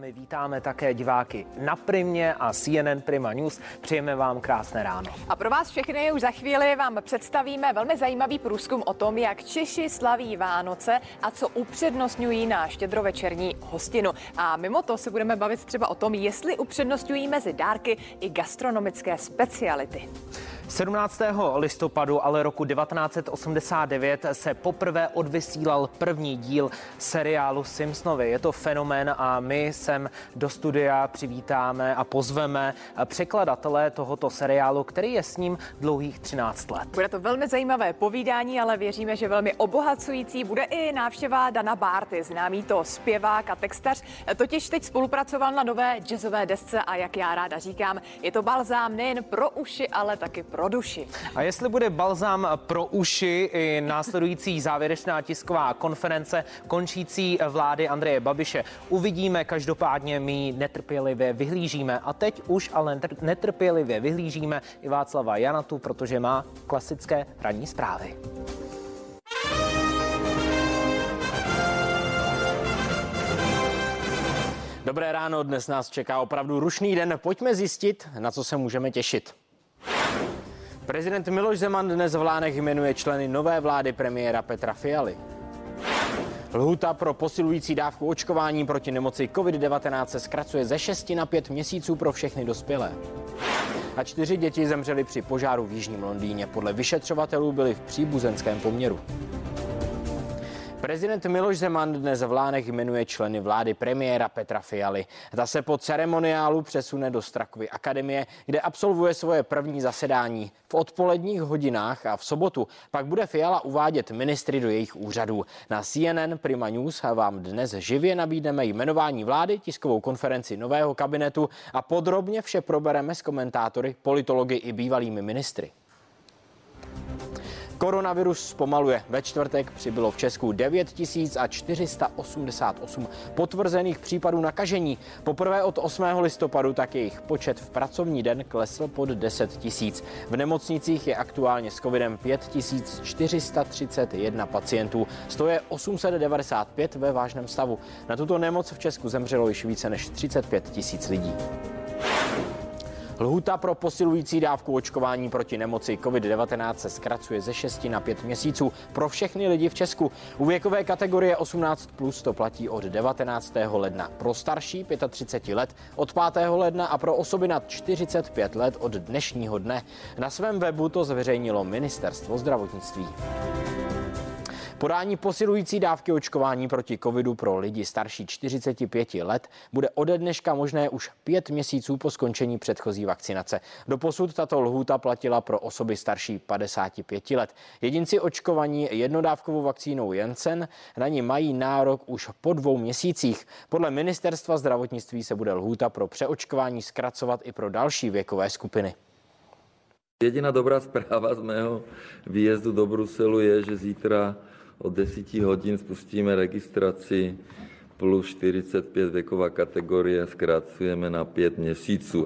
My vítáme také diváky na Primě a CNN Prima News. Přejeme vám krásné ráno. A pro vás všechny už za chvíli vám představíme velmi zajímavý průzkum o tom, jak Češi slaví Vánoce a co upřednostňují na štědrovečerní hostinu. A mimo to se budeme bavit třeba o tom, jestli upřednostňují mezi dárky i gastronomické speciality. 17. listopadu ale roku 1989 se poprvé odvysílal první díl seriálu Simpsonovi. Je to fenomén a my sem do studia přivítáme a pozveme překladatele tohoto seriálu, který je s ním dlouhých 13 let. Bude to velmi zajímavé povídání, ale věříme, že velmi obohacující. Bude i návštěva Dana Barty, známý to zpěvák a textař. Totiž teď spolupracoval na nové jazzové desce a jak já ráda říkám, je to balzám nejen pro uši, ale taky pro pro duši. A jestli bude balzám pro uši i následující závěrečná tisková konference končící vlády Andreje Babiše, uvidíme. Každopádně my netrpělivě vyhlížíme. A teď už ale netrpělivě vyhlížíme i Václava Janatu, protože má klasické ranní zprávy. Dobré ráno, dnes nás čeká opravdu rušný den. Pojďme zjistit, na co se můžeme těšit. Prezident Miloš Zeman dnes v Lánech jmenuje členy nové vlády premiéra Petra Fialy. Lhuta pro posilující dávku očkování proti nemoci COVID-19 se zkracuje ze 6 na 5 měsíců pro všechny dospělé. A čtyři děti zemřely při požáru v Jižním Londýně. Podle vyšetřovatelů byly v příbuzenském poměru. Prezident Miloš Zeman dnes v Lánech jmenuje členy vlády premiéra Petra Fialy. Ta se po ceremoniálu přesune do Strakovy akademie, kde absolvuje svoje první zasedání. V odpoledních hodinách a v sobotu pak bude Fiala uvádět ministry do jejich úřadů. Na CNN Prima News vám dnes živě nabídneme jmenování vlády, tiskovou konferenci nového kabinetu a podrobně vše probereme s komentátory, politology i bývalými ministry. Koronavirus zpomaluje. Ve čtvrtek přibylo v Česku 9488 potvrzených případů nakažení. Poprvé od 8. listopadu tak jejich počet v pracovní den klesl pod 10 tisíc. V nemocnicích je aktuálně s covidem 5431 pacientů. Toho je 895 ve vážném stavu. Na tuto nemoc v Česku zemřelo již více než 35 tisíc lidí. Lhuta pro posilující dávku očkování proti nemoci COVID-19 se zkracuje ze 6 na 5 měsíců pro všechny lidi v Česku. U věkové kategorie 18 plus to platí od 19. ledna. Pro starší 35 let od 5. ledna a pro osoby nad 45 let od dnešního dne. Na svém webu to zveřejnilo Ministerstvo zdravotnictví. Podání posilující dávky očkování proti covidu pro lidi starší 45 let bude ode dneška možné už pět měsíců po skončení předchozí vakcinace. Doposud tato lhůta platila pro osoby starší 55 let. Jedinci očkovaní jednodávkovou vakcínou Jensen na ní mají nárok už po dvou měsících. Podle ministerstva zdravotnictví se bude lhůta pro přeočkování zkracovat i pro další věkové skupiny. Jediná dobrá zpráva z mého výjezdu do Bruselu je, že zítra od 10 hodin spustíme registraci plus 45 věková kategorie, zkracujeme na 5 měsíců.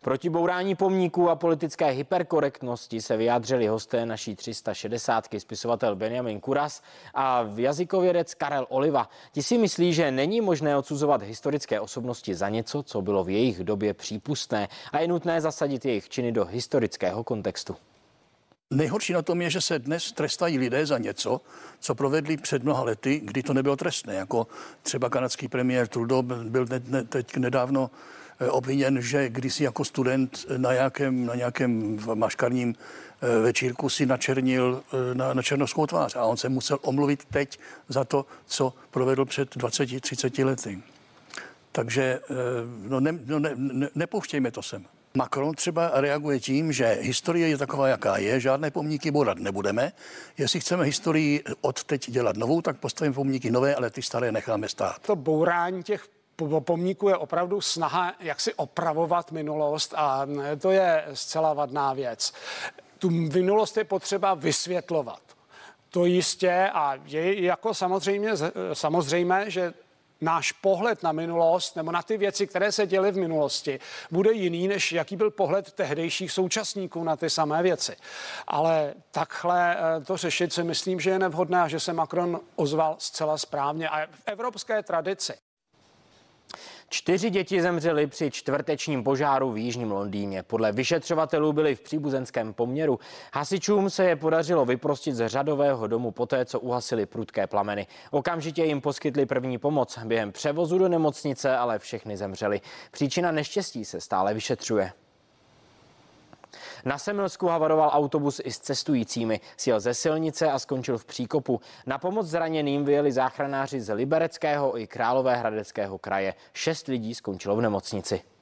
Proti bourání pomníků a politické hyperkorektnosti se vyjádřili hosté naší 360 spisovatel Benjamin Kuras a jazykovědec Karel Oliva. Ti si myslí, že není možné odsuzovat historické osobnosti za něco, co bylo v jejich době přípustné a je nutné zasadit jejich činy do historického kontextu. Nejhorší na tom je, že se dnes trestají lidé za něco, co provedli před mnoha lety, kdy to nebylo trestné. Jako třeba kanadský premiér Trudeau byl teď nedávno eh, obviněn, že kdysi jako student na nějakém, na nějakém maškarním eh, večírku si načernil eh, na, na černovskou tvář a on se musel omluvit teď za to, co provedl před 20-30 lety. Takže no ne, no ne, ne, nepouštějme to sem. Macron třeba reaguje tím, že historie je taková, jaká je, žádné pomníky bodat nebudeme. Jestli chceme historii od teď dělat novou, tak postavíme pomníky nové, ale ty staré necháme stát. To bourání těch pomníků je opravdu snaha, jak si opravovat minulost a to je zcela vadná věc. Tu minulost je potřeba vysvětlovat. To jistě a je jako samozřejmě samozřejmé, že náš pohled na minulost nebo na ty věci, které se děly v minulosti, bude jiný, než jaký byl pohled tehdejších současníků na ty samé věci. Ale takhle eh, to řešit si myslím, že je nevhodné a že se Macron ozval zcela správně. A v evropské tradici Čtyři děti zemřely při čtvrtečním požáru v Jižním Londýně. Podle vyšetřovatelů byly v příbuzenském poměru. Hasičům se je podařilo vyprostit ze řadového domu poté, co uhasili prudké plameny. Okamžitě jim poskytli první pomoc. Během převozu do nemocnice ale všechny zemřely. Příčina neštěstí se stále vyšetřuje. Na Semilsku havaroval autobus i s cestujícími. Sjel ze silnice a skončil v příkopu. Na pomoc zraněným vyjeli záchranáři z Libereckého i Královéhradeckého kraje. Šest lidí skončilo v nemocnici.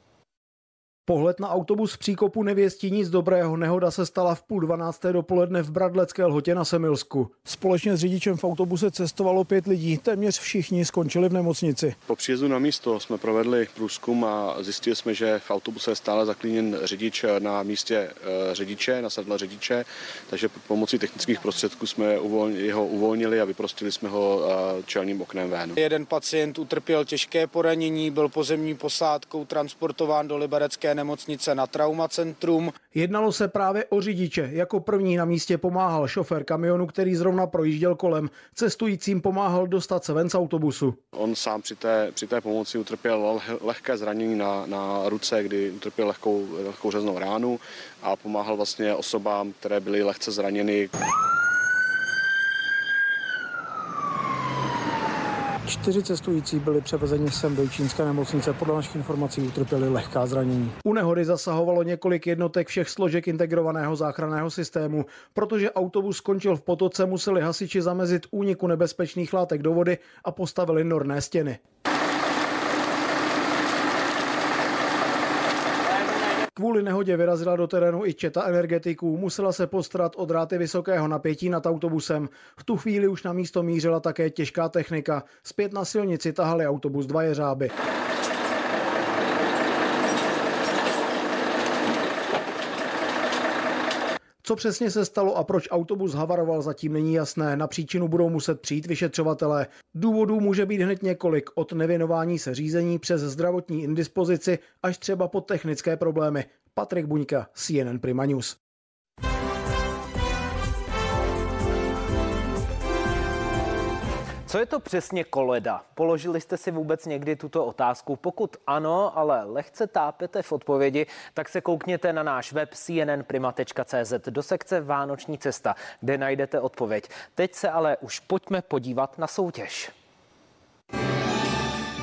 Pohled na autobus v příkopu nevěstí nic dobrého. Nehoda se stala v půl dvanácté dopoledne v Bradlecké lhotě na Semilsku. Společně s řidičem v autobuse cestovalo pět lidí. Téměř všichni skončili v nemocnici. Po příjezdu na místo jsme provedli průzkum a zjistili jsme, že v autobuse je stále zaklíněn řidič na místě eh, řidiče, na sedle řidiče, takže pomocí technických prostředků jsme jeho uvolnili a vyprostili jsme ho eh, čelním oknem ven. Jeden pacient utrpěl těžké poranění, byl pozemní posádkou transportován do Liberecké nemocnice na traumacentrum. Jednalo se právě o řidiče. Jako první na místě pomáhal šofér kamionu, který zrovna projížděl kolem. Cestujícím pomáhal dostat se ven z autobusu. On sám při té, při té pomoci utrpěl lehké zranění na, na ruce, kdy utrpěl lehkou, lehkou řeznou ránu a pomáhal vlastně osobám, které byly lehce zraněny. Čtyři cestující byli převezeni sem do čínské nemocnice. Podle našich informací utrpěli lehká zranění. U nehody zasahovalo několik jednotek všech složek integrovaného záchranného systému. Protože autobus skončil v potoce, museli hasiči zamezit úniku nebezpečných látek do vody a postavili norné stěny. Kvůli nehodě vyrazila do terénu i četa energetiků. Musela se postarat o dráty vysokého napětí nad autobusem. V tu chvíli už na místo mířila také těžká technika. Zpět na silnici tahali autobus dva jeřáby. Co přesně se stalo a proč autobus havaroval, zatím není jasné. Na příčinu budou muset přijít vyšetřovatelé. Důvodů může být hned několik, od nevěnování se řízení přes zdravotní indispozici až třeba po technické problémy. Patrik Buňka, CNN Prima News. Co je to přesně koleda? Položili jste si vůbec někdy tuto otázku? Pokud ano, ale lehce tápete v odpovědi, tak se koukněte na náš web cnnprima.cz do sekce Vánoční cesta, kde najdete odpověď. Teď se ale už pojďme podívat na soutěž.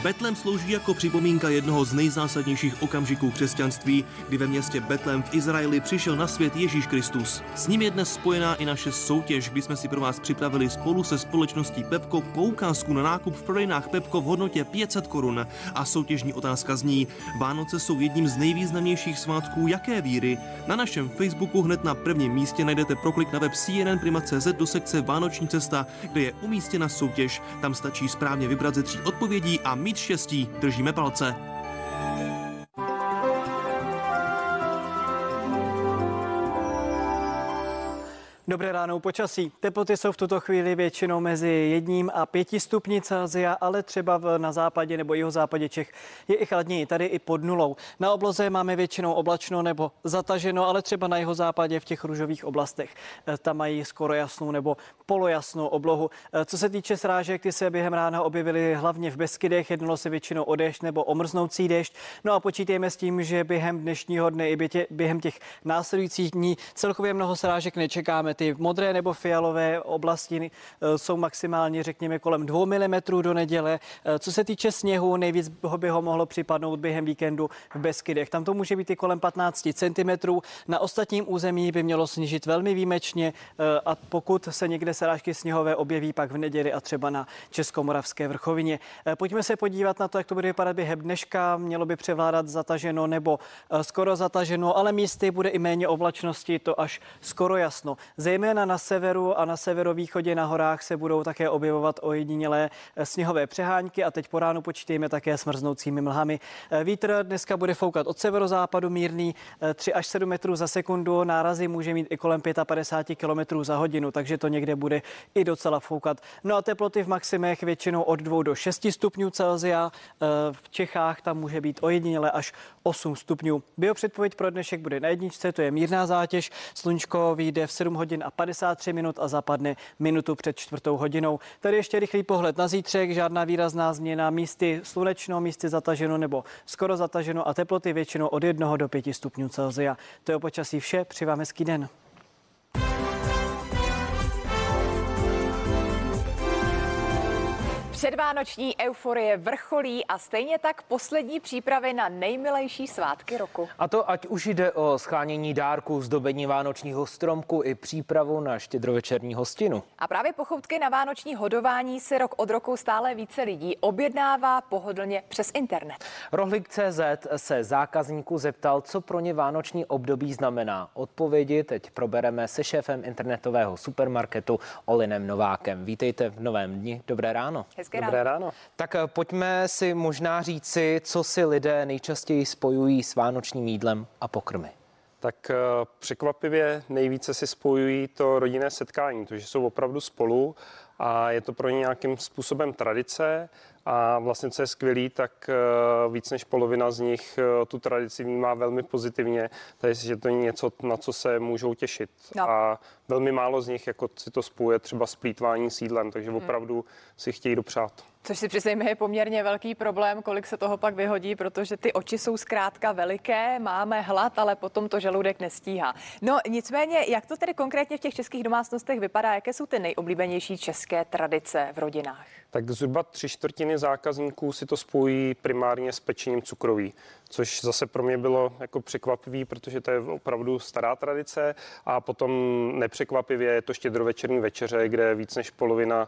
Betlem slouží jako připomínka jednoho z nejzásadnějších okamžiků křesťanství, kdy ve městě Betlem v Izraeli přišel na svět Ježíš Kristus. S ním je dnes spojená i naše soutěž, kdy jsme si pro vás připravili spolu se společností Pepko poukázku na nákup v prodejnách Pepko v hodnotě 500 korun. A soutěžní otázka zní, Vánoce jsou jedním z nejvýznamnějších svátků jaké víry? Na našem Facebooku hned na prvním místě najdete proklik na web cnnprima.cz do sekce Vánoční cesta, kde je umístěna soutěž. Tam stačí správně vybrat ze tří odpovědí a mít štěstí. Držíme palce. Dobré ráno počasí. Teploty jsou v tuto chvíli většinou mezi jedním a pěti stupni Celsia, ale třeba na západě nebo jeho západě Čech je i chladněji, tady i pod nulou. Na obloze máme většinou oblačno nebo zataženo, ale třeba na jeho západě v těch růžových oblastech. E, tam mají skoro jasnou nebo polojasnou oblohu. E, co se týče srážek, ty se během rána objevily hlavně v Beskydech, jednalo se většinou o déšť nebo o mrznoucí déšť. No a počítejme s tím, že během dnešního dne i během těch následujících dní celkově mnoho srážek nečekáme ty modré nebo fialové oblasti eh, jsou maximálně, řekněme, kolem 2 mm do neděle. Eh, co se týče sněhu, nejvíc by ho mohlo připadnout během víkendu v Beskydech. Tam to může být i kolem 15 cm. Na ostatním území by mělo snížit velmi výjimečně eh, a pokud se někde srážky sněhové objeví pak v neděli a třeba na Českomoravské vrchovině. Pojďme se podívat na to, jak to bude vypadat během dneška. Mělo by převládat zataženo nebo skoro zataženo, ale místy bude i méně oblačnosti, to až skoro jasno. Zejména na severu a na severovýchodě na horách se budou také objevovat ojedinělé eh, sněhové přehánky a teď po ránu počítejme také s mrznoucími mlhami. Eh, vítr dneska bude foukat od severozápadu mírný 3 eh, až 7 metrů za sekundu, nárazy může mít i kolem 55 km za hodinu, takže to někde bude i docela foukat. No a teploty v maximech většinou od 2 do 6 stupňů Celsia. V Čechách tam může být ojediněle až 8 stupňů. Biopředpověď pro dnešek bude na jedničce, to je mírná zátěž. Sluníčko vyjde v 7 hodin a 53 minut a zapadne minutu před čtvrtou hodinou. Tady ještě rychlý pohled na zítřek, žádná výrazná změna, místy slunečno, místy zataženo nebo skoro zataženo a teploty většinou od 1 do 5 stupňů Celsia. To je o počasí vše, při vám hezký den. Předvánoční euforie vrcholí a stejně tak poslední přípravy na nejmilejší svátky roku. A to ať už jde o schánění dárků, zdobení vánočního stromku i přípravu na štědrovečerní hostinu. A právě pochoutky na vánoční hodování si rok od roku stále více lidí objednává pohodlně přes internet. Rohlik.cz se zákazníků zeptal, co pro ně vánoční období znamená. Odpovědi teď probereme se šéfem internetového supermarketu Olinem Novákem. Vítejte v novém dni. Dobré ráno. Hezké Dobré ráno. ráno. Tak eh, pojďme si možná říci, co si lidé nejčastěji spojují s vánočním jídlem a pokrmy. Tak eh, překvapivě nejvíce si spojují to rodinné setkání, to, že jsou opravdu spolu a je to pro ně nějakým způsobem tradice a vlastně, co je skvělý, tak eh, víc než polovina z nich tu tradici vnímá velmi pozitivně, takže to je něco, na co se můžou těšit. No. A velmi málo z nich jako si to spojuje třeba s plítvání sídlem, takže hmm. opravdu si chtějí dopřát. Což si přiznejme je poměrně velký problém, kolik se toho pak vyhodí, protože ty oči jsou zkrátka veliké, máme hlad, ale potom to žaludek nestíhá. No nicméně, jak to tedy konkrétně v těch českých domácnostech vypadá, jaké jsou ty nejoblíbenější české tradice v rodinách? Tak zhruba tři čtvrtiny zákazníků si to spojí primárně s pečením cukroví, což zase pro mě bylo jako překvapivý, protože to je opravdu stará tradice a potom nepřekvapivě je to štědrovečerní večeře, kde víc než polovina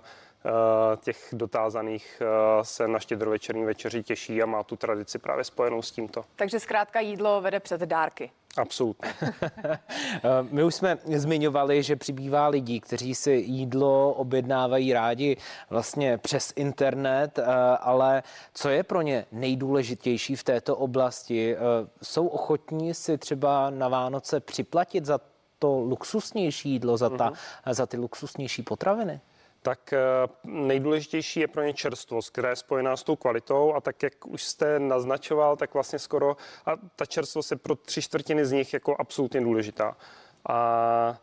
těch dotázaných eh, se na štědrovečerní večeři těší a má tu tradici právě spojenou s tímto. Takže zkrátka jídlo vede před dárky. Absolutně. Eh, my už jsme zmiňovali, že přibývá lidí, kteří si jídlo objednávají rádi vlastně přes internet, ale co je pro ně nejdůležitější v této oblasti? Jsou ochotní si třeba na Vánoce připlatit za to luxusnější jídlo, za, ta, uh-huh. za ty luxusnější potraviny? Tak eh, nejdůležitější je pro ně čerstvost, která je spojená s tou kvalitou a tak, jak už jste naznačoval, tak vlastně skoro, a ta čerstvost je pro tři čtvrtiny z nich jako absolutně důležitá. A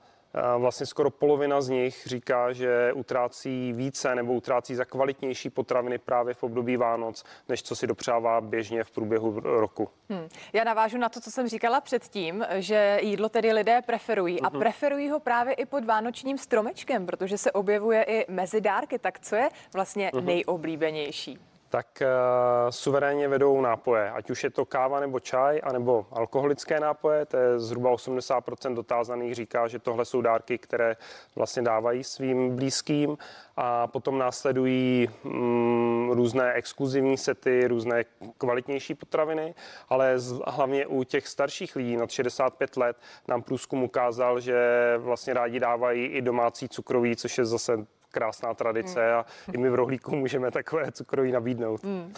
Vlastně skoro polovina z nich říká, že utrácí více nebo utrácí za kvalitnější potraviny právě v období Vánoc, než co si dopřává běžně v průběhu roku. Hmm. Já navážu na to, co jsem říkala předtím, že jídlo tedy lidé preferují a mhm. preferují ho právě i pod vánočním stromečkem, protože se objevuje i mezi dárky. Tak co je vlastně mhm. nejoblíbenější? Tak uh, suverénně vedou nápoje, ať už je to káva nebo čaj, anebo alkoholické nápoje, to je zhruba 80% dotázaných říká, že tohle jsou dárky, které vlastně dávají svým blízkým. A potom následují mm, různé exkluzivní sety, různé kvalitnější potraviny, ale z, hlavně u těch starších lidí nad 65 let nám průzkum ukázal, že vlastně rádi dávají i domácí cukroví, což je zase krásná tradice a i my v rohlíku můžeme takové cukroví nabídnout. Mm.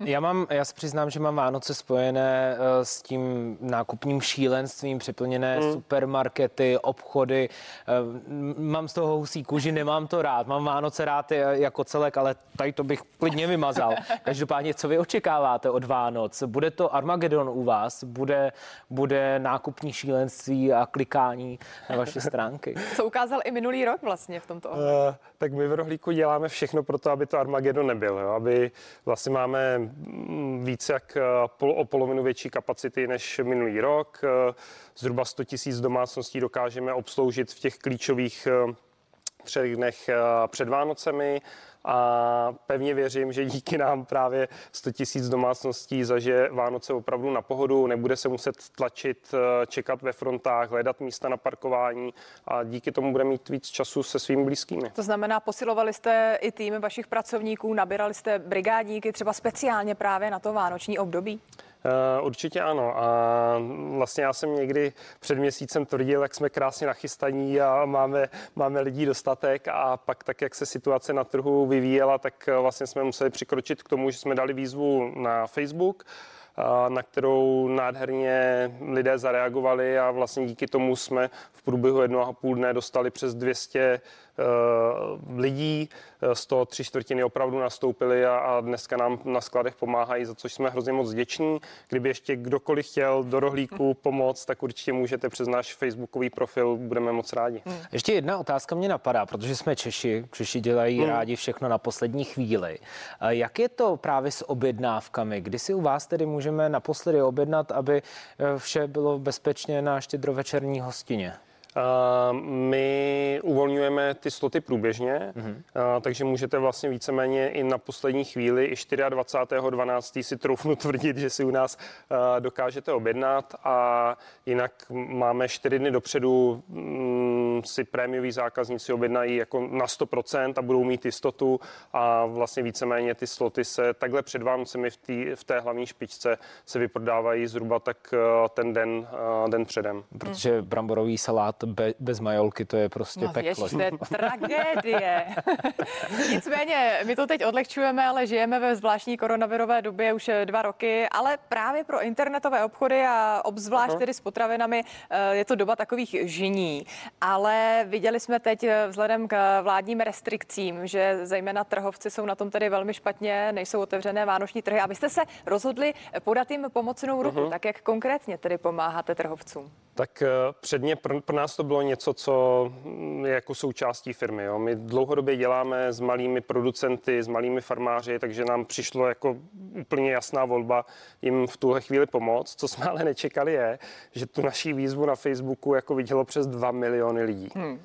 já mám, já se přiznám, že mám Vánoce spojené eh, s tím nákupním šílenstvím, přeplněné mm. supermarkety, obchody. Eh, mám z toho husí kůži, nemám to rád. Mám Vánoce rád jako celek, ale tady to bych klidně vymazal. Každopádně, co vy očekáváte od Vánoc? Bude to Armagedon u vás? Bude, bude nákupní šílenství a klikání na vaše stránky? Co ukázal i minulý rok vlastně v tomto ohledu? Uh, tak my v Rohlíku děláme všechno pro to, aby to Armageddon nebyl. Jo? Aby vlastně máme více jak eh, pol, o polovinu větší kapacity než minulý rok. Eh, zhruba 100 tisíc domácností dokážeme obsloužit v těch klíčových eh, třech dnech před Vánocemi a pevně věřím, že díky nám právě 100 tisíc domácností zažije Vánoce opravdu na pohodu, nebude se muset tlačit, eh, čekat ve frontách, hledat místa na parkování a díky tomu bude mít víc času se svými blízkými. To znamená, posilovali jste i tým vašich pracovníků, nabírali jste brigádníky třeba speciálně právě na to vánoční období? Uh, určitě ano. A vlastně já jsem někdy před měsícem tvrdil, jak jsme krásně nachystaní a máme, máme lidí dostatek a pak tak, jak se situace na trhu vyvíjela, tak vlastně jsme museli přikročit k tomu, že jsme dali výzvu na Facebook na kterou nádherně lidé zareagovali a vlastně díky tomu jsme v průběhu jednoho a půl dne dostali přes 200 lidí, z toho tři čtvrtiny opravdu nastoupili a, a dneska nám na skladech pomáhají, za což jsme hrozně moc vděční. Kdyby ještě kdokoliv chtěl do rohlíku pomoct, tak určitě můžete přes náš facebookový profil, budeme moc rádi. Hmm. Ještě jedna otázka mě napadá, protože jsme Češi, Češi dělají hmm. rádi všechno na poslední chvíli. Jak je to právě s objednávkami? Kdy si u vás tedy můžeme naposledy objednat, aby eh, vše bylo bezpečně na štědrovečerní hostině? My uvolňujeme ty sloty průběžně, mm-hmm. takže můžete vlastně víceméně i na poslední chvíli, i 24.12. si troufnu tvrdit, že si u nás dokážete objednat a jinak máme 4 dny dopředu mm, si prémiový zákazníci objednají jako na 100% a budou mít jistotu a vlastně víceméně ty sloty se takhle před Vánocemi v, tý, v té hlavní špičce se vyprodávají zhruba tak ten den, den předem. Protože bramborový salát be, bez majolky, to je prostě no, peklo. Ježiš, to je tragédie. Nicméně, my to teď odlehčujeme, ale žijeme ve zvláštní koronavirové době už eh, dva roky, ale právě pro internetové obchody a obzvlášť tedy s potravinami eh, je to doba takových žení. Ale viděli jsme teď eh, vzhledem k vládním restrikcím, že zejména trhovci jsou na tom tedy velmi špatně, nejsou otevřené vánoční trhy. Abyste se rozhodli podat jim pomocnou ruku, uh-huh. tak jak konkrétně tedy pomáháte trhovcům? Tak předně pro, pro nás to bylo něco, co je jako součástí firmy. Jo. My dlouhodobě děláme s malými producenty, s malými farmáři, takže nám přišlo jako úplně jasná volba jim v tuhle chvíli pomoct. Co jsme ale nečekali je, že tu naší výzvu na Facebooku jako vidělo přes 2 miliony lidí. Hmm.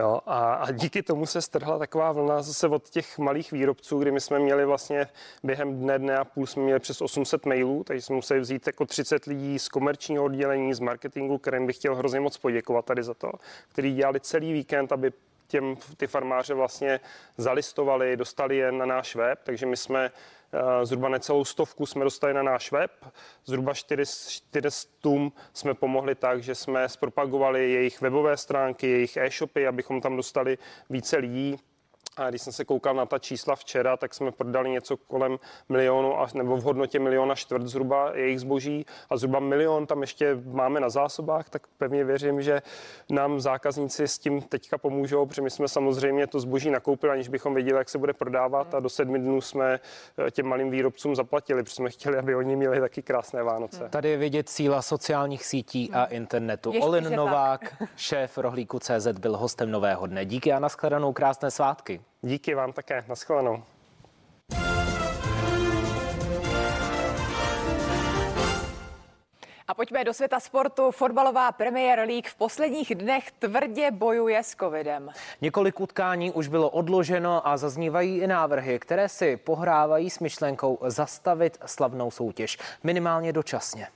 Jo, a, a díky tomu se strhla taková vlna zase od těch malých výrobců, kdy my jsme měli vlastně během dne, dne a půl jsme měli přes 800 mailů, takže jsme museli vzít jako 30 lidí z komerčního oddělení, z marketingu, kterým bych chtěl hrozně moc poděkovat tady za to, který dělali celý víkend, aby těm ty farmáře vlastně zalistovali, dostali je na náš web, takže my jsme uh, zhruba necelou stovku jsme dostali na náš web, zhruba 400 jsme pomohli tak, že jsme zpropagovali jejich webové stránky, jejich e-shopy, abychom tam dostali více lidí, a když jsem se koukal na ta čísla včera, tak jsme prodali něco kolem milionu, nebo v hodnotě miliona čtvrt zhruba jejich zboží a zhruba milion tam ještě máme na zásobách, tak pevně věřím, že nám zákazníci s tím teďka pomůžou, protože my jsme samozřejmě to zboží nakoupili, aniž bychom věděli, jak se bude prodávat a do sedmi dnů jsme eh, těm malým výrobcům zaplatili, protože jsme chtěli, aby oni měli taky krásné Vánoce. Tady je vidět síla sociálních sítí a internetu. Ještě Olin Novák, šéf rohlíku CZ, byl hostem nového dne. Díky a nashledanou krásné svátky. Díky vám také. Naschledanou. A pojďme do světa sportu. Fotbalová Premier League v posledních dnech tvrdě bojuje s covidem. Několik utkání už bylo odloženo a zaznívají i návrhy, které si pohrávají s myšlenkou zastavit slavnou soutěž, minimálně dočasně.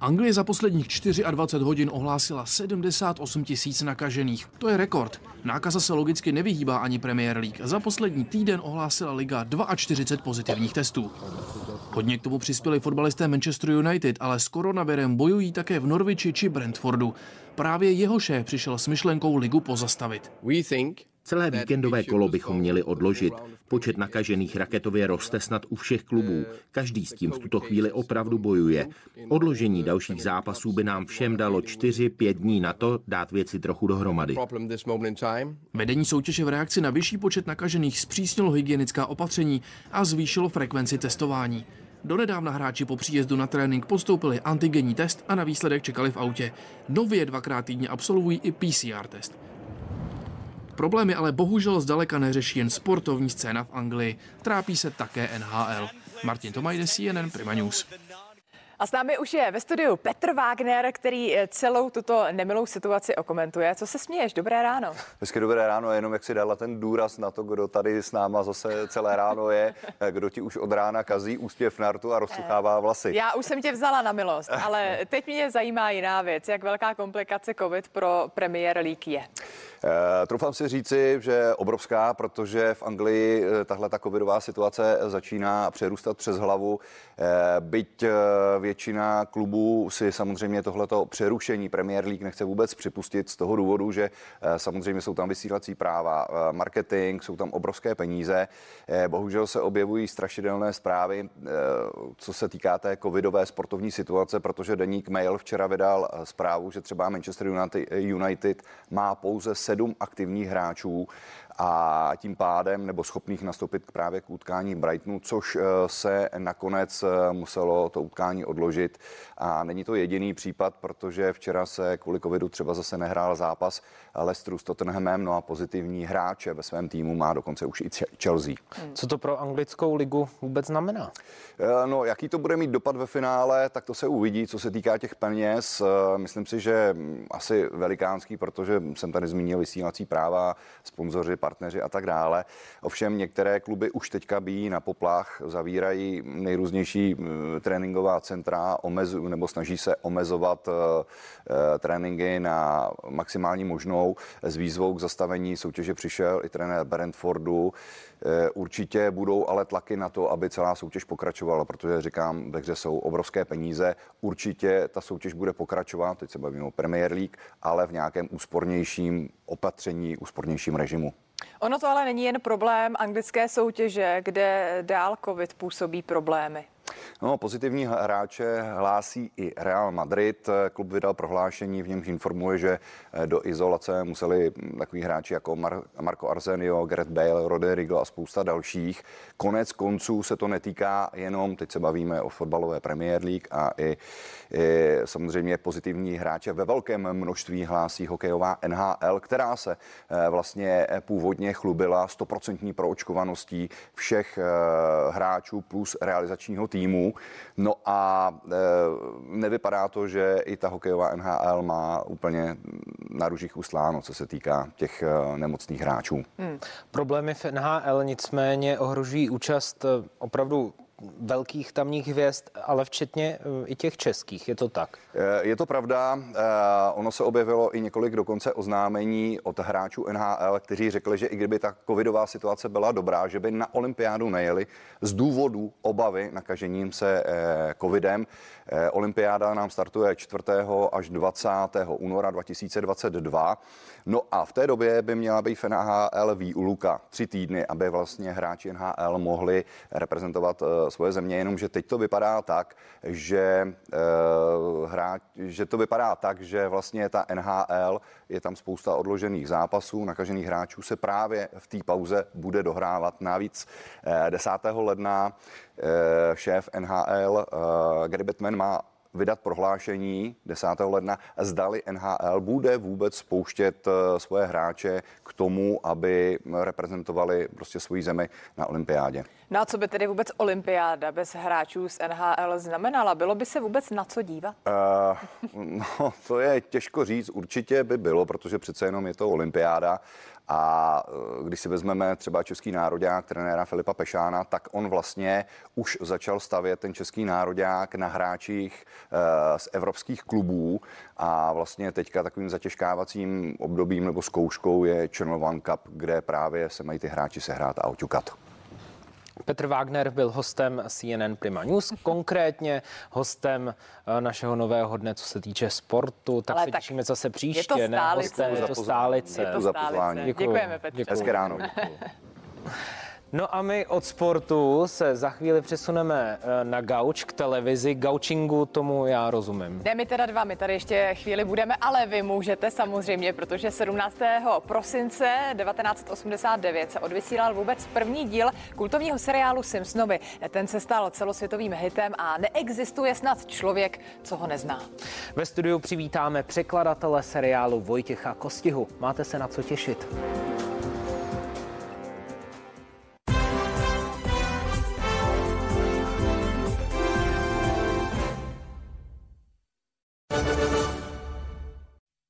Anglie za posledních 24 hodin ohlásila 78 tisíc nakažených. To je rekord. Nákaza se logicky nevyhýbá ani Premier League. Za poslední týden ohlásila liga 42 pozitivních testů. Hodně k tomu přispěli fotbalisté Manchester United, ale s koronavirem bojují také v Norwichi či Brentfordu. Právě jeho šéf přišel s myšlenkou ligu pozastavit. We think Celé víkendové kolo bychom měli odložit. Počet nakažených raketově roste snad u všech klubů. Každý s tím v tuto chvíli opravdu bojuje. Odložení dalších zápasů by nám všem dalo 4-5 dní na to dát věci trochu dohromady. Vedení soutěže v reakci na vyšší počet nakažených zpřísnilo hygienická opatření a zvýšilo frekvenci testování. Donedávna hráči po příjezdu na trénink postoupili antigenní test a na výsledek čekali v autě. Nově dvakrát týdně absolvují i PCR test. Problémy ale bohužel zdaleka neřeší jen sportovní scéna v Anglii. Trápí se také NHL. Martin Tomajde, CNN Prima News. A s námi už je ve studiu Petr Wagner, který eh, celou tuto nemilou situaci okomentuje. Co se směješ? Dobré ráno. Hezky dobré ráno, jenom jak si dala ten důraz na to, kdo tady s náma zase celé ráno je, eh, kdo ti už od rána kazí ústěv na rtu a rozsuchává vlasy. Já už jsem tě vzala na milost, ale teď mě zajímá jiná věc. Jak velká komplikace COVID pro Premier League je? Uh, troufám si říci, že obrovská, protože v Anglii tahle ta covidová situace začíná přerůstat přes hlavu. Uh, byť většina klubů si samozřejmě tohleto přerušení Premier League nechce vůbec připustit z toho důvodu, že samozřejmě jsou tam vysílací práva, marketing, jsou tam obrovské peníze. Bohužel se objevují strašidelné zprávy, co se týká té covidové sportovní situace, protože deník Mail včera vydal zprávu, že třeba Manchester United má pouze sedm aktivních hráčů a tím pádem nebo schopných nastoupit právě k utkání Brightonu, což eh, se nakonec eh, muselo to utkání odložit. A není to jediný případ, protože včera se kvůli covidu třeba zase nehrál zápas Leicesteru s Tottenhamem, no a pozitivní hráče ve svém týmu má dokonce už i Chelsea. Co to pro anglickou ligu vůbec znamená? Eh, no, jaký to bude mít dopad ve finále, tak to se uvidí, co se týká těch peněz. Myslím si, že mm, asi velikánský, protože jsem tady zmínil vysílací práva, sponzoři, partneři a tak dále. Ovšem některé kluby už teďka bíjí na poplach, zavírají nejrůznější tréninková centra, omezují nebo snaží se omezovat eh, eh, tréninky na maximální možnou. S výzvou k zastavení soutěže přišel i trenér Brentfordu. Eh, určitě budou ale tlaky na to, aby celá soutěž pokračovala, protože říkám, ve hře jsou obrovské peníze. Určitě ta soutěž bude pokračovat, teď se bavíme o Premier League, ale v nějakém úspornějším opatření, úspornějším režimu. Ono to ale není jen problém anglické soutěže, kde dál COVID působí problémy. No, pozitivní hráče hlásí i Real Madrid. Klub vydal prohlášení, v němž informuje, že eh, do izolace museli hm, takový hráči jako Mar- Marco Arsenio, Gareth Bale, Rodrigo a spousta dalších. Konec konců se to netýká jenom, teď se bavíme o fotbalové Premier League a i samozřejmě pozitivní hráče ve velkém množství hlásí hokejová NHL, která se eh, vlastně původně chlubila stoprocentní proočkovaností všech eh, hráčů plus realizačního týmu. No a nevypadá to, že i ta hokejová NHL má úplně na ružích ustláno, co se týká těch nemocných hráčů. Hmm. Problémy v NHL nicméně ohrožují účast eh, opravdu velkých tamních hvězd, ale včetně eh, i těch českých. Je to tak? Eh, je to pravda. Ono se objevilo i několik dokonce oznámení od hráčů NHL, kteří řekli, že i kdyby ta covidová situace byla dobrá, že by na olympiádu nejeli z důvodu obavy nakažením se covidem. Olympiáda nám startuje 4. až 20. února 2022. No a v té době by měla být v NHL výuluka tři týdny, aby vlastně hráči NHL mohli reprezentovat svoje země, jenomže teď to vypadá tak, že, uh, hráč, že to vypadá tak, že vlastně ta NHL je tam spousta odložených zápasů, nakažených hráčů se právě v té pauze bude dohrávat. Navíc uh, 10. ledna uh, šéf NHL Gary Bettman má vydat prohlášení 10. ledna, zdali NHL bude vůbec spouštět eh, svoje hráče k tomu, aby reprezentovali prostě svoji zemi na olympiádě. No a co by tedy vůbec olympiáda bez hráčů z NHL znamenala? Bylo by se vůbec na co dívat? Uh, no, to je těžko říct. Určitě by bylo, protože přece jenom je to olympiáda a eh, když si vezmeme třeba český národák, trenéra Filipa Pešána, tak on vlastně už začal stavět ten český národák na hráčích eh, z evropských klubů a vlastně teďka takovým zatěžkávacím obdobím nebo zkouškou je Channel One Cup, kde právě se mají ty hráči sehrát a oťukat. Petr Wagner byl hostem CNN Prima News, konkrétně hostem eh, našeho nového dne, co se týče sportu. Tak Ale se tak těšíme zase příště. Je to stálice. Ne, hostem, je to stálice. Je to stálice. Děkujeme, Petře. Hezké ráno. No a my od sportu se za chvíli přesuneme eh, na gauč k televizi. Gaučingu tomu já rozumím. Ne, my teda dva, my tady ještě chvíli budeme, ale vy můžete samozřejmě, protože 17. prosince 1989 se odvysílal vůbec první díl kultovního seriálu Simpsonovi. Ten se stal celosvětovým hitem a neexistuje snad člověk, co ho nezná. Ve studiu přivítáme překladatele seriálu Vojtěcha Kostihu. Máte se na co těšit.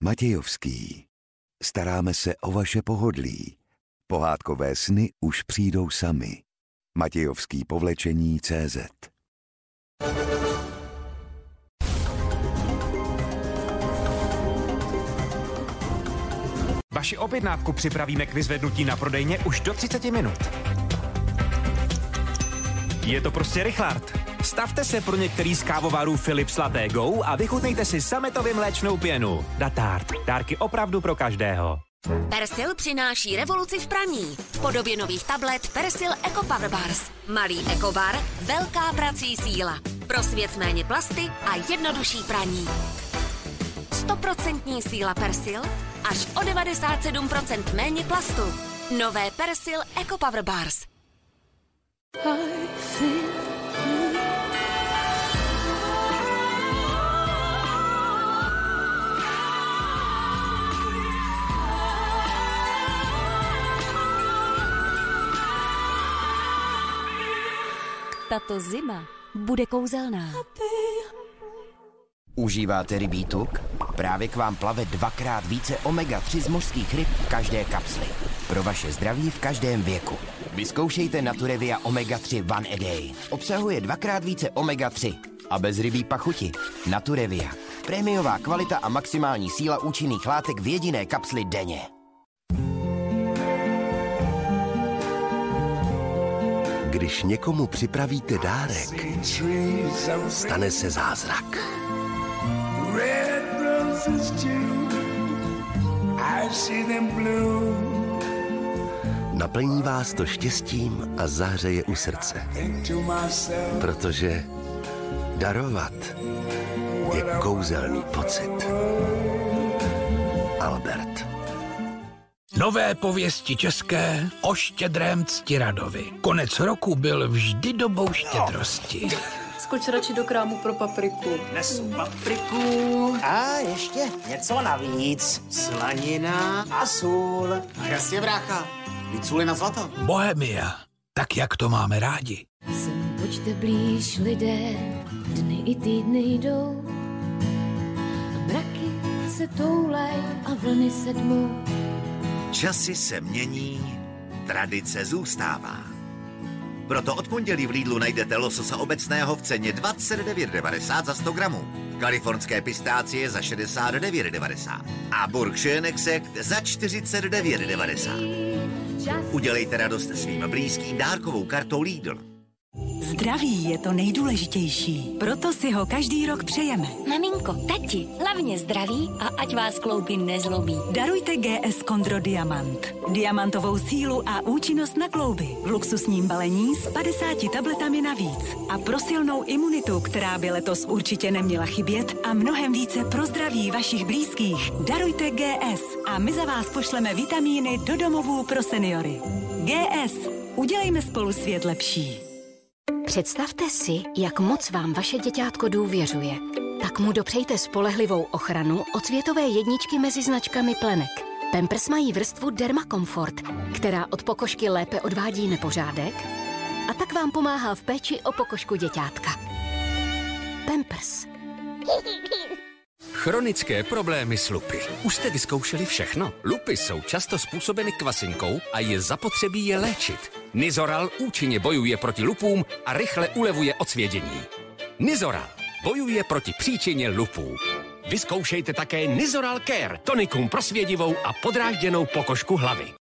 Matějovský. Staráme se o vaše pohodlí. Pohádkové sny už přijdou sami. Matějovský povlečení CZ Vaši objednávku připravíme k vyzvednutí na prodejně už do 30 minut. Je to prostě Richard. Stavte se pro některý z kávovarů Philips Latte Go a vychutnejte si sametově mléčnou pěnu. Datart. Dárky opravdu pro každého. Persil přináší revoluci v praní. V podobě nových tablet Persil Eco Power Bars. Malý Ecobar, velká prací síla. Pro svět méně plasty a jednodušší praní. 100% síla Persil, až o 97% méně plastu. Nové Persil Eco Power Bars. Tato zima bude kouzelná. Užíváte rybí tuk? Právě k vám plave dvakrát více omega-3 z mořských ryb v každé kapsli. Pro vaše zdraví v každém věku. Vyzkoušejte Naturevia Omega-3 One a Day. Obsahuje dvakrát více omega-3 a bez rybí pachuti. Naturevia. Prémiová kvalita a maximální síla účinných látek v jediné kapsli denně. Když někomu připravíte dárek, stane se zázrak. Naplní vás to štěstím a zahřeje u srdce. Protože darovat je kouzelný pocit. Albert. Nové pověsti české o štědrém ctiradovi. Konec roku byl vždy dobou štědrosti. Skoč radši do krámu pro papriku. Nesu papriku. A ještě něco navíc. Slanina a sůl. A jasně, brácha. Víc sůli na zlato. Bohemia. Tak, jak to máme rádi. Sem pojďte blíž lidé, dny i týdny jdou. A mraky se toulej a vlny sedmou. Časy se mění, tradice zůstává. Proto od pondělí v Lidlu najdete lososa obecného v ceně 29,90 za 100 gramů. Kalifornské pistácie za 69,90 a Burgschöne Sekt za 49,90. Udělejte radost svým blízkým dárkovou kartou Lidl. Zdraví je to nejdůležitější, proto si ho každý rok přejeme. Maminko, tati, hlavně zdraví a ať vás klouby nezlobí. Darujte GS Condro Diamant. Diamantovou sílu a účinnost na klouby v luxusním balení s 50 tabletami navíc. A pro silnou imunitu, která by letos určitě neměla chybět a mnohem více pro zdraví vašich blízkých. Darujte GS a my za vás pošleme vitamíny do domovů pro seniory. GS. Udělejme spolu svět lepší. Představte si, jak moc vám vaše děťátko důvěřuje. Tak mu dopřejte spolehlivou ochranu od světové jedničky mezi značkami Plenek. Pampers mají vrstvu Derma Comfort, která od pokožky lépe odvádí nepořádek a tak vám pomáhá v péči o pokožku děťátka. Pampers. Chronické problémy s lupy. Už jste vyzkoušeli všechno? Lupy jsou často způsobeny kvasinkou a je zapotřebí je léčit. Nizoral účinně bojuje proti lupům a rychle ulevuje od svědění. Nizoral bojuje proti příčině lupů. Vyzkoušejte také Nizoral Care, tonikum pro svědivou a podrážděnou pokožku hlavy.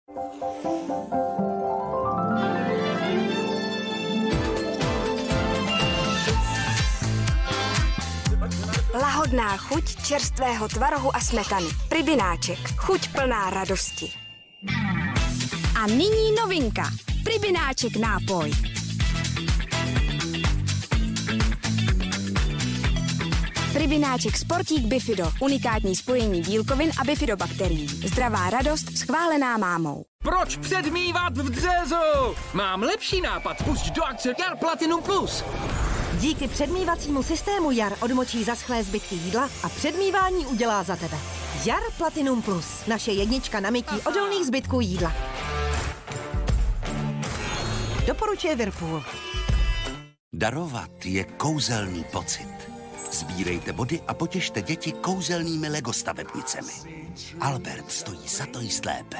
Lahodná chuť čerstvého tvarohu a smetany. Pribináček. Chuť plná radosti. A nyní novinka. Pribináček nápoj. Pribináček Sportík Bifido. Unikátní spojení bílkovin a bifidobakterií. Zdravá radost schválená mámou. Proč předmývat v dřezu? Mám lepší nápad. Pusť do akce Jar Platinum Plus. Díky předmývacímu systému Jar odmočí zaschlé zbytky jídla a předmývání udělá za tebe. Jar Platinum Plus. Naše jednička na mytí odolných zbytků jídla. Doporučuje Whirlpool. Darovat je kouzelný pocit. Sbírejte body a potěšte děti kouzelnými Lego stavebnicemi. Albert stojí za to jíst lépe.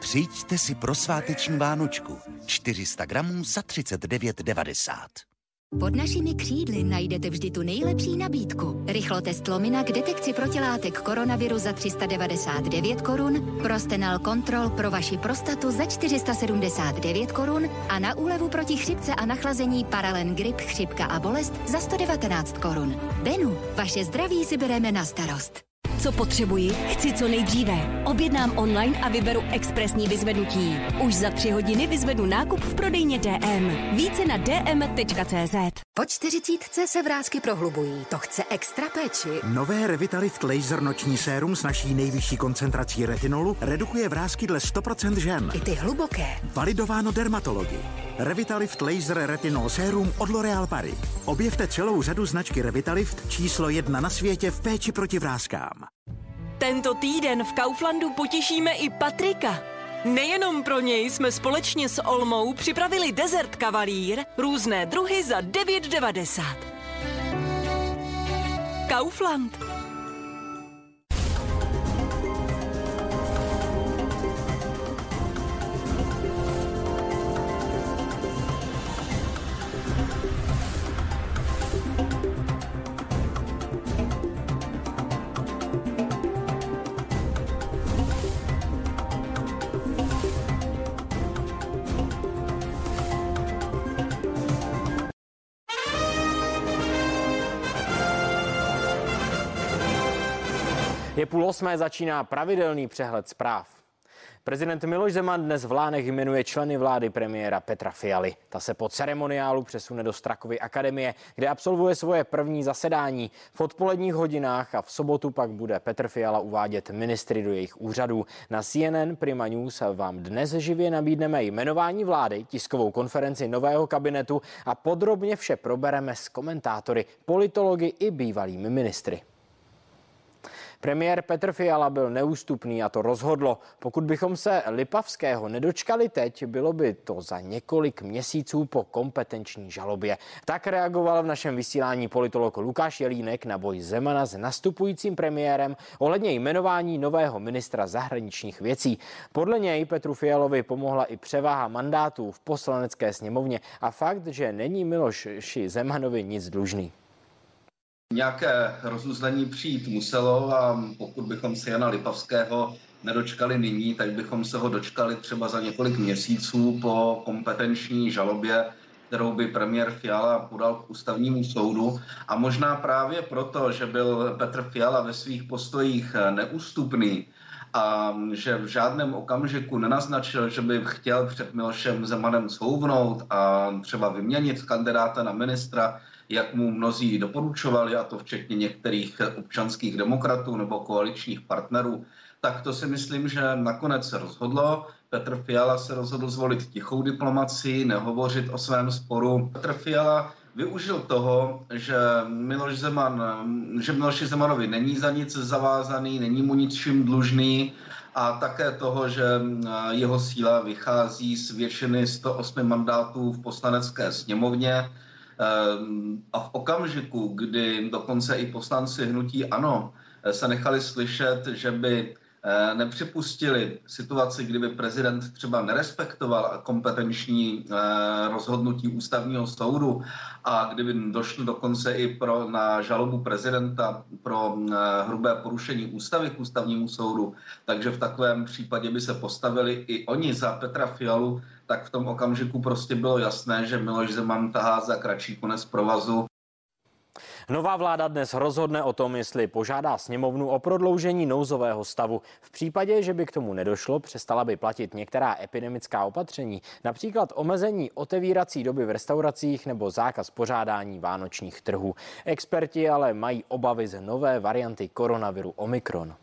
Přijďte si pro sváteční vánočku. 400 gramů za 39,90. Pod našimi křídly najdete vždy tu nejlepší nabídku. Rychlotest Lomina k detekci protilátek koronaviru za 399 korun, Prostenal Control pro vaši prostatu za 479 korun a na úlevu proti chřipce a nachlazení Paralen Grip, chřipka a bolest za 119 korun. Benu, vaše zdraví si bereme na starost. Co potřebuji, chci co nejdříve. Objednám online a vyberu expresní vyzvednutí. Už za tři hodiny vyzvedu nákup v prodejně DM. Více na dm.cz. Po čtyřicítce se vrázky prohlubují. To chce extra péči. Nové Revitalift Laser noční sérum s naší nejvyšší koncentrací retinolu redukuje vrázky dle 100% žen. I ty hluboké. Validováno dermatologi. Revitalift Laser Retinol Sérum od L'Oréal Paris. Objevte celou řadu značky Revitalift číslo jedna na světě v péči proti vrázkám. Tento týden v Kauflandu potěšíme i Patrika. Nejenom pro něj jsme společně s Olmou připravili dezert kavalír, různé druhy za 9,90. Kaufland. Půl osmé, začíná pravidelný přehled zpráv. Prezident Miloš Zeman dnes v Lánech jmenuje členy vlády premiéra Petra Fialy. Ta se po ceremoniálu přesune do Strakovy akademie, kde absolvuje svoje první zasedání. V odpoledních hodinách a v sobotu pak bude Petr Fiala uvádět ministry do jejich úřadů. Na CNN Prima News vám dnes živě nabídneme jmenování vlády, tiskovou konferenci nového kabinetu a podrobně vše probereme s komentátory, politologi i bývalými ministry. Premiér Petr Fiala byl neústupný a to rozhodlo. Pokud bychom se Lipavského nedočkali teď, bylo by to za několik měsíců po kompetenční žalobě. Tak reagoval v našem vysílání politolog Lukáš Jelínek na boj Zemana s nastupujícím premiérem ohledně jmenování nového ministra zahraničních věcí. Podle něj Petru Fialovi pomohla i převáha mandátů v poslanecké sněmovně a fakt, že není Miloši Zemanovi nic dlužný. Nějaké rozuzlení přijít muselo a pokud bychom se Jana Lipavského nedočkali nyní, tak bychom se ho dočkali třeba za několik měsíců po kompetenční žalobě, kterou by premiér Fiala podal k ústavnímu soudu. A možná právě proto, že byl Petr Fiala ve svých postojích neústupný, a že v žádném okamžiku nenaznačil, že by chtěl před Milošem Zemanem souvnout a třeba vyměnit kandidáta na ministra, jak mu mnozí doporučovali, a to včetně některých občanských demokratů nebo koaličních partnerů, tak to si myslím, že nakonec se rozhodlo. Petr Fiala se rozhodl zvolit tichou diplomaci, nehovořit o svém sporu. Petr Fiala využil toho, že Miloš Zeman, že Miloši Zemanovi není za nic zavázaný, není mu ničím dlužný a také toho, že jeho síla vychází z většiny 108 mandátů v poslanecké sněmovně, a v okamžiku, kdy dokonce i poslanci hnutí ANO eh, se nechali slyšet, že by nepřipustili situaci, kdyby prezident třeba nerespektoval kompetenční eh, rozhodnutí ústavního soudu a kdyby došlo dokonce i pro, na žalobu prezidenta pro hrubé porušení ústavy k ústavnímu soudu, takže v takovém případě by se postavili i oni za Petra Fialu, tak v tom okamžiku prostě bylo jasné, že Miloš Zeman tahá za kratší konec provazu. Nová vláda dnes rozhodne o tom, jestli požádá sněmovnu o prodloužení nouzového stavu. V případě, že by k tomu nedošlo, přestala by platit některá epidemická opatření, například omezení otevírací doby v restauracích nebo zákaz pořádání vánočních trhů. Experti ale mají obavy z nové varianty koronaviru Omikron.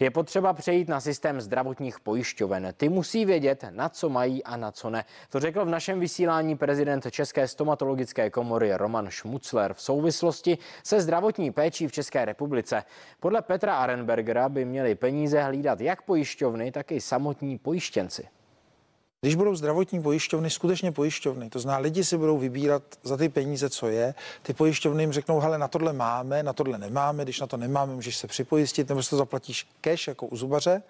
Je potřeba přejít na systém zdravotních pojišťoven. Ty musí vědět, na co mají a na co ne. To řekl v našem vysílání prezident České stomatologické komory Roman Šmucler v souvislosti se zdravotní péčí v České republice. Podle Petra Arenbergera by měli peníze hlídat jak pojišťovny, tak i samotní pojištěnci. Když budou zdravotní pojišťovny skutečně pojišťovny, to znamená, lidi si budou vybírat za ty peníze, co je, ty pojišťovny jim řeknou, hele, na tohle máme, na tohle nemáme, když na to nemáme, můžeš se připojistit, nebo si to zaplatíš cash jako u zubaře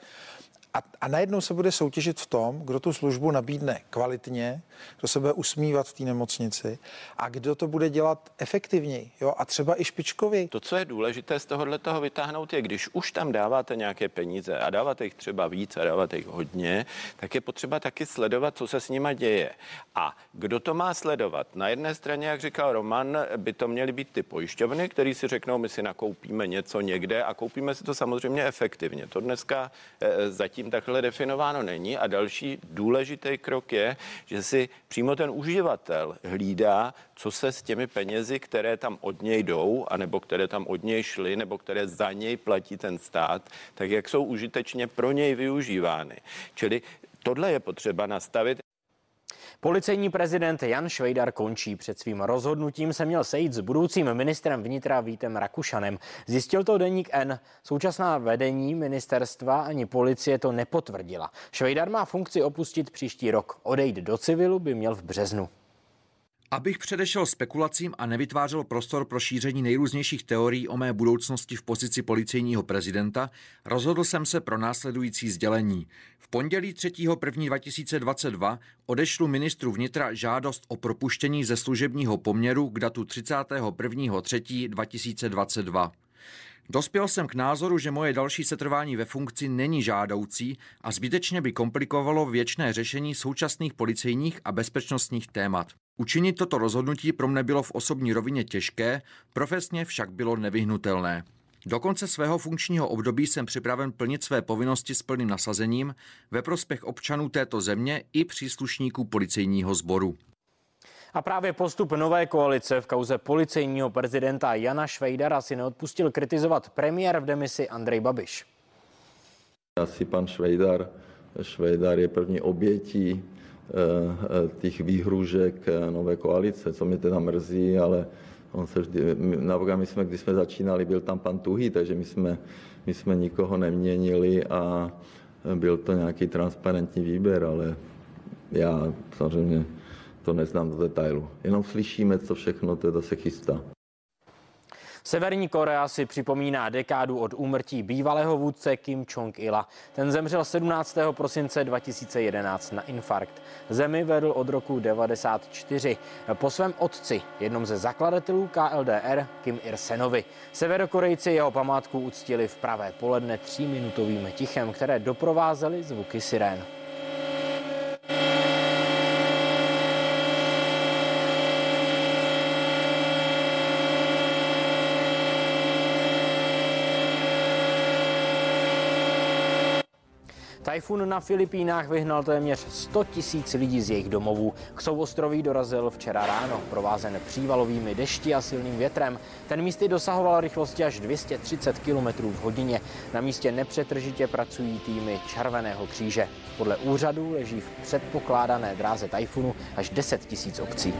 A, a najednou se bude soutěžit v tom, kdo tu službu nabídne kvalitně, kdo se bude usmívat v té nemocnici a kdo to bude dělat efektivněji jo? a třeba i špičkově. To, co je důležité z tohohle toho vytáhnout, je, když už tam dáváte nějaké peníze a dáváte jich třeba víc a dáváte jich hodně, tak je potřeba taky sledovat, co se s nima děje. A kdo to má sledovat? Na jedné straně, jak říkal Roman, by to měly být ty pojišťovny, které si řeknou, my si nakoupíme něco někde a koupíme si to samozřejmě efektivně. To dneska e, zatím takhle definováno není. A další důležitý krok je, že si přímo ten uživatel hlídá, co se s těmi penězi, které tam od něj jdou, anebo které tam od něj šly, nebo které za něj platí ten stát, tak jak jsou užitečně pro něj využívány. Čili tohle je potřeba nastavit. Policejní prezident Jan Švejdar končí. Před svým rozhodnutím se měl sejít s budoucím ministrem vnitra Vítem Rakušanem. Zjistil to deník N. Současná vedení ministerstva ani policie to nepotvrdila. Švejdar má funkci opustit příští rok. Odejít do civilu by měl v březnu. Abych předešel spekulacím a nevytvářel prostor pro šíření nejrůznějších teorií o mé budoucnosti v pozici policejního prezidenta, rozhodl jsem se pro následující sdělení. V pondělí 3.1.2022 odešlu ministru vnitra žádost o propuštění ze služebního poměru k datu 31.3.2022. Dospěl jsem k názoru, že moje další setrvání ve funkci není žádoucí a zbytečně by komplikovalo věčné řešení současných policejních a bezpečnostních témat. Učinit toto rozhodnutí pro mne bylo v osobní rovině těžké, profesně však bylo nevyhnutelné. Do konce svého funkčního období jsem připraven plnit své povinnosti s plným nasazením ve prospěch občanů této země i příslušníků policejního sboru. A právě postup nové koalice v kauze policejního prezidenta Jana Švejdara si neodpustil kritizovat premiér v demisi Andrej Babiš. Asi pan Švejdar, Švejdar je první obětí eh, těch výhružek eh, nové koalice, co mě teda mrzí, ale on se vždy, na my jsme, když jsme začínali, byl tam pan Tuhý, takže my jsme, my jsme nikoho neměnili a byl to nějaký transparentní výběr, ale já samozřejmě to neznám do detailu. Jenom slyšíme, co všechno teda se chystá. Severní Korea si připomíná dekádu od úmrtí bývalého vůdce Kim Jong-ila. Ten zemřel 17. prosince 2011 na infarkt. Zemi vedl od roku 94. Po svém otci, jednom ze zakladatelů KLDR, Kim Ir-senovi. Severokorejci jeho památku uctili v pravé poledne tříminutovým tichem, které doprovázely zvuky sirén. Tajfun na Filipínách vyhnal téměř 100 tisíc lidí z jejich domovů. K souostroví dorazil včera ráno, provázen přívalovými dešti a silným větrem. Ten místy dosahoval rychlosti až 230 km v hodině. Na místě nepřetržitě pracují týmy Červeného kříže. Podle úřadu leží v předpokládané dráze tajfunu až 10 tisíc obcí.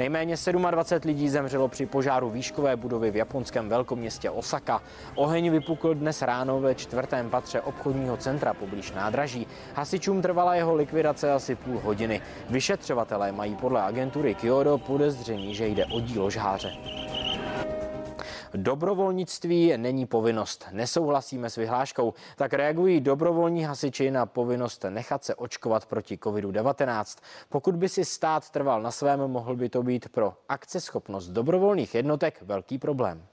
Nejméně 27 lidí zemřelo při požáru výškové budovy v japonském velkoměstě Osaka. Oheň vypukl dnes ráno ve čtvrtém patře obchodního centra poblíž nádraží. Hasičům trvala jeho likvidace asi půl hodiny. Vyšetřovatelé mají podle agentury Kyodo podezření, že jde o dílo žháře. Dobrovolnictví není povinnost. Nesouhlasíme s vyhláškou. Tak reagují dobrovolní hasiči na povinnost nechat se očkovat proti COVID-19. Pokud by si stát trval na svém, mohl by to být pro akceschopnost dobrovolných jednotek velký problém.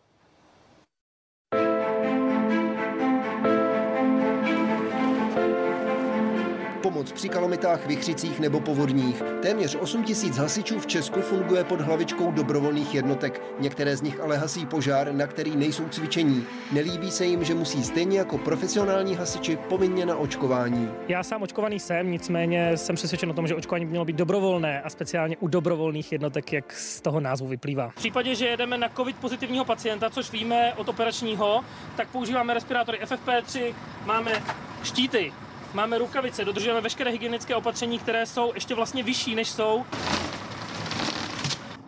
Pomoc při kalamitách, vychřicích nebo povodních. Téměř 8 tisíc hasičů v Česku funguje pod hlavičkou dobrovolných jednotek. Některé z nich ale hasí požár, na který nejsou cvičení. Nelíbí se jim, že musí stejně jako profesionální hasiči povinně na očkování. Já sám očkovaný jsem, nicméně jsem přesvědčen o tom, že očkování by mělo být dobrovolné a speciálně u dobrovolných jednotek, jak z toho názvu vyplývá. V případě, že jedeme na COVID pozitivního pacienta, což víme od operačního, tak používáme respirátory FFP3, máme štíty, máme rukavice, dodržujeme veškeré hygienické opatření, které jsou ještě vlastně vyšší, než jsou.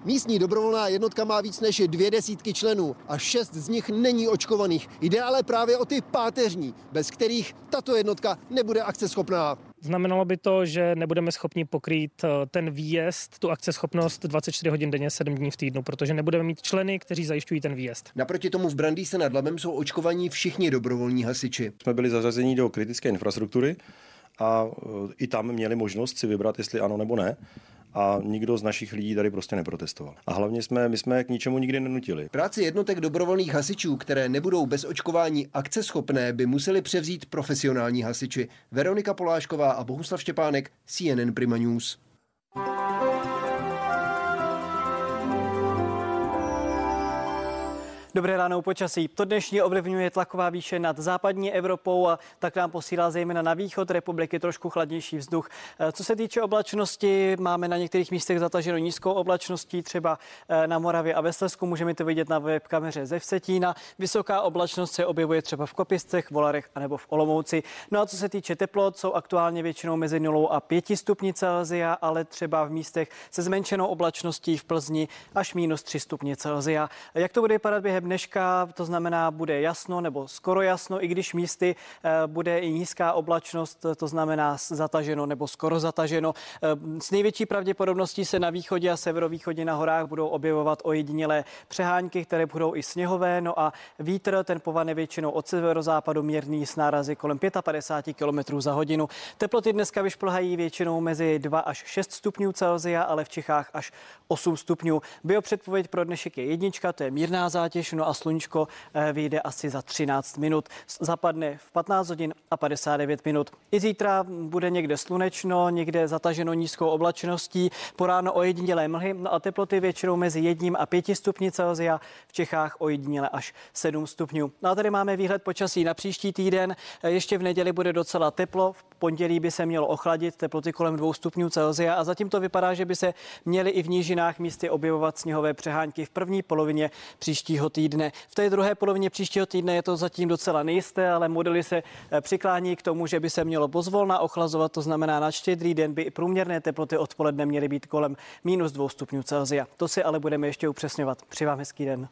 Místní dobrovolná jednotka má víc než dvě desítky členů a šest z nich není očkovaných. Jde ale právě o ty páteřní, bez kterých tato jednotka nebude akceschopná. Znamenalo by to, že nebudeme schopni pokrýt eh, ten výjezd, tu akceschopnost 24 hodin denně, 7 dní v týdnu, protože nebudeme mít členy, kteří zajišťují ten výjezd. Naproti tomu v Brandýse nad Labem jsou očkovaní všichni dobrovolní hasiči. Jsme byli zařazeni do kritické infrastruktury a e, i tam měli možnost si vybrat, jestli ano nebo ne a nikdo z našich lidí tady prostě neprotestoval. A hlavně jsme, my jsme k ničemu nikdy nenutili. Práci jednotek dobrovolných hasičů, které nebudou bez očkování akceschopné, by museli převzít profesionální hasiči. Veronika Polášková a Bohuslav Štěpánek, CNN Prima News. Dobré ráno počasí. To dnešní ovlivňuje tlaková výše nad západní Evropou a tak nám posílá zejména na východ republiky trošku chladnější vzduch. Eh, co se týče oblačnosti, máme na některých místech zataženo nízkou oblačností, třeba eh, na Moravě a ve. Můžeme to vidět na webkameře ze Vsetína. Vysoká oblačnost se objevuje třeba v Kopiscech, Volarech anebo v Olomouci. No a co se týče teplot, jsou aktuálně většinou mezi 0 a 5 stupni Celsia, ale třeba v místech se zmenšenou oblačností v Plzni až minus 3 stupně Celsia. Jak to bude vypadat během dneška, to znamená, bude jasno nebo skoro jasno, i když místy eh, bude i nízká oblačnost, to znamená zataženo nebo skoro zataženo. Eh, s největší pravděpodobností se na východě a severovýchodě na horách budou objevovat ojedinělé přehánky, které budou i sněhové, no a vítr ten povane většinou od severozápadu mírný s nárazy kolem 55 km za hodinu. Teploty dneska vyšplhají většinou mezi 2 až 6 stupňů Celzia, ale v Čechách až 8 stupňů. Biopředpověď pro dnešek je jednička, to je mírná zátěž, no a slunčko eh, vyjde asi za 13 minut. Zapadne v 15 hodin a 59 minut. I zítra bude někde slunečno, někde zataženo nízkou oblačností, po ráno ojedinělé mlhy, no a teploty většinou mezi 1 a 5 stupni Celsia, v Čechách ojediněle až 7 stupňů. No a tady máme výhled počasí na příští týden. Eh, ještě v neděli bude docela teplo, v pondělí by se mělo ochladit, teploty kolem 2 stupňů Celsia a zatím to vypadá, že by se měly i v nížinách místy objevovat sněhové přehánky v první polovině příštího týdne týdne. V té druhé polovině příštího týdne je to zatím docela nejisté, ale modely se eh, přiklání k tomu, že by se mělo pozvolna ochlazovat, to znamená na štědrý den by i průměrné teploty odpoledne měly být kolem minus 2 stupňů Celsia. To si ale budeme ještě upřesňovat. Při vám hezký den.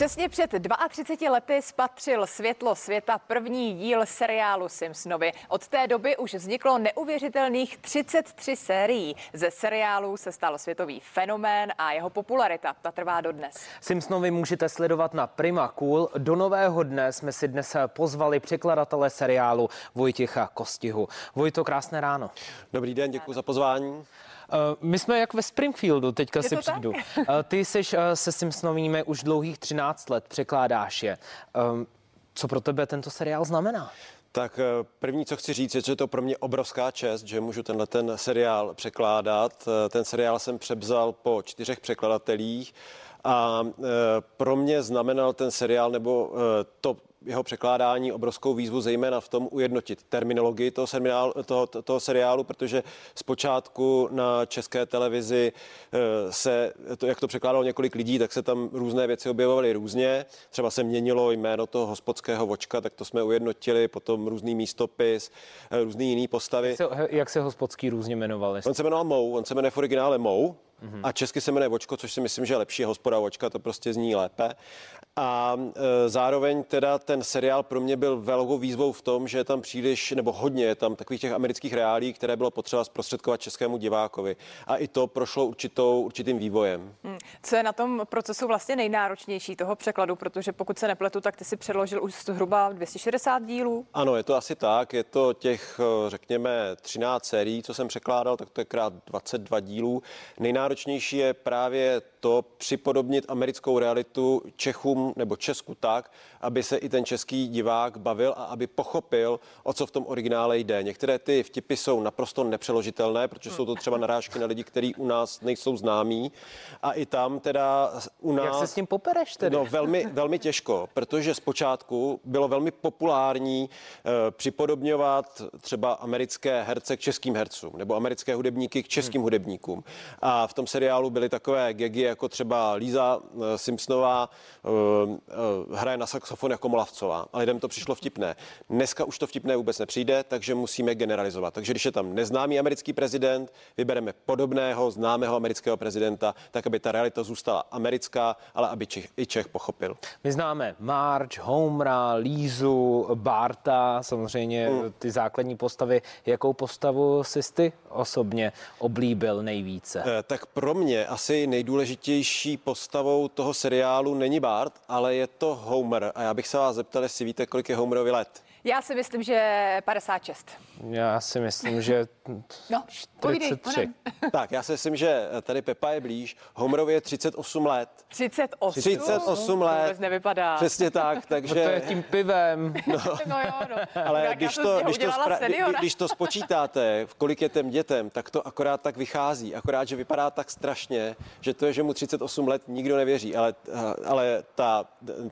Přesně před 32 lety spatřil světlo světa první díl seriálu Simpsonovi. Od té doby už vzniklo neuvěřitelných 33 sérií. Ze seriálu se stal světový fenomén a jeho popularita ta trvá dodnes. Simpsonovi můžete sledovat na Prima Cool. Do nového dne jsme si dnes pozvali překladatele seriálu Vojtěcha Kostihu. Vojto, krásné ráno. Dobrý den, děkuji za pozvání. Eh, my jsme jak ve Springfieldu, teďka si přijdu. Eh, ty jsi eh, se Simpsonovými už dlouhých 13 let, překládáš je. Co pro tebe tento seriál znamená? Tak první, co chci říct, je, že je to pro mě obrovská čest, že můžu tenhle ten seriál překládat. Ten seriál jsem přebzal po čtyřech překladatelích a pro mě znamenal ten seriál, nebo to jeho překládání obrovskou výzvu, zejména v tom ujednotit terminologii toho, seriálu, toho, toho seriálu, protože zpočátku na české televizi eh, se, to, jak to překládalo několik lidí, tak se tam různé věci objevovaly různě. Třeba se měnilo jméno toho hospodského vočka, tak to jsme ujednotili, potom různý místopis, eh, různý jiný postavy. Jak se, jak se hospodský různě jmenovali? On se jmenoval Mou, on se jmenuje v originále Mou, Mm-hmm. A česky se jmenuje Vočko, což si myslím, že je lepší hospoda Vočka, to prostě zní lépe. A e, zároveň teda ten seriál pro mě byl velkou výzvou v tom, že je tam příliš, nebo hodně je tam takových těch amerických reálí, které bylo potřeba zprostředkovat českému divákovi. A i to prošlo určitou, určitým vývojem. Hmm. Co je na tom procesu vlastně nejnáročnější toho překladu, protože pokud se nepletu, tak ty si předložil už zhruba 260 dílů. Ano, je to asi tak. Je to těch, e, řekněme, 13 sérií, co jsem překládal, tak to je krát 22 dílů. Nejnáročnější je právě to připodobnit americkou realitu Čechům nebo Česku tak, aby se i ten český divák bavil a aby pochopil, o co v tom originále jde. Některé ty vtipy jsou naprosto nepřeložitelné, protože jsou to třeba narážky na lidi, kteří u nás nejsou známí. A i tam teda u nás... Jak se s tím popereš tedy? No velmi, velmi těžko, protože zpočátku bylo velmi populární e, připodobňovat třeba americké herce k českým hercům nebo americké hudebníky k českým hmm. hudebníkům. A v tom seriálu byly takové gegy, jako třeba Líza eh, Simpsonová eh, eh, hraje na saxofon jako Molavcová. A lidem to přišlo vtipné. Dneska už to vtipné vůbec nepřijde, takže musíme generalizovat. Takže když je tam neznámý americký prezident, vybereme podobného známého amerického prezidenta, tak aby ta realita zůstala americká, ale aby Čech, i Čech pochopil. My známe Marge, Homera, Lízu, Barta, samozřejmě Hmm. ty základní postavy. Jakou postavu jsi ty osobně oblíbil nejvíce? Eh, Tak pro mě asi nejdůležitější postavou toho seriálu není Bart, ale je to Homer. A já bych se vás zeptal, jestli víte, kolik je Homerovi let. Já si myslím, že 56. Já si myslím, že No, povídej, 43. honem. Tak, já si myslím, že tady Pepa je blíž. Homerovi je 38 let. 38. 38 let. Vůbec nevypadá. Přesně tak, takže... No to je tím pivem. No, No jo, no. ale Tak když to, když, to spra- seniora. když to spočítáte, v kolik je těm dětem, tak to akorát tak vychází. Akorát, že vypadá tak strašně, že to je, že mu 38 let nikdo nevěří. Ale, ale ta,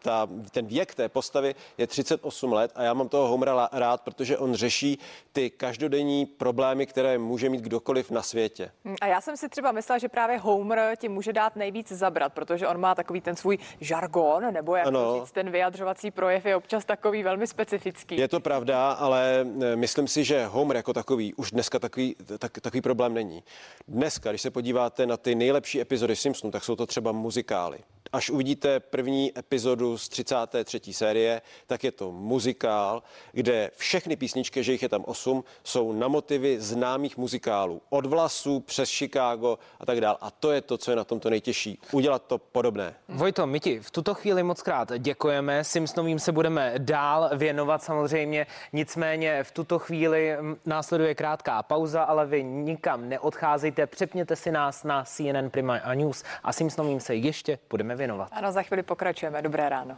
ta, ten věk té postavy je 38 let a já mám toho Homera la- rád, protože on řeší ty každodenní problémy, které může mít kdokoliv na světě. Hm, A já jsem si třeba myslela, že právě Homer ti může dát nejvíc zabrat, protože on má takový ten svůj žargon, nebo jak Ano. říct, ten vyjadřovací projev je občas takový velmi specifický. Je to pravda, ale eh, myslím si, že Homer jako takový už dneska takový, tak, takový problém není. Dneska, když se podíváte na ty nejlepší epizody Simpsonů, tak jsou to třeba muzikály. Až uvidíte první epizodu z 33. série, tak je to muzikál, kde všechny písničky, že jich je tam osm, jsou na motivy známých muzikálů. Od vlasů přes Chicago a tak dále. A to je to, co je na tomto nejtěžší. Udělat to podobné. Vojto, my ti v tuto chvíli moc krát děkujeme. Simpsonovým se budeme dál věnovat samozřejmě. Nicméně v tuto chvíli následuje krátká pauza, ale vy nikam neodcházejte. Přepněte si nás na CNN Prima a News a Simpsonovým se ještě budeme věnovat. Ano, za chvíli pokračujeme. Dobré ráno.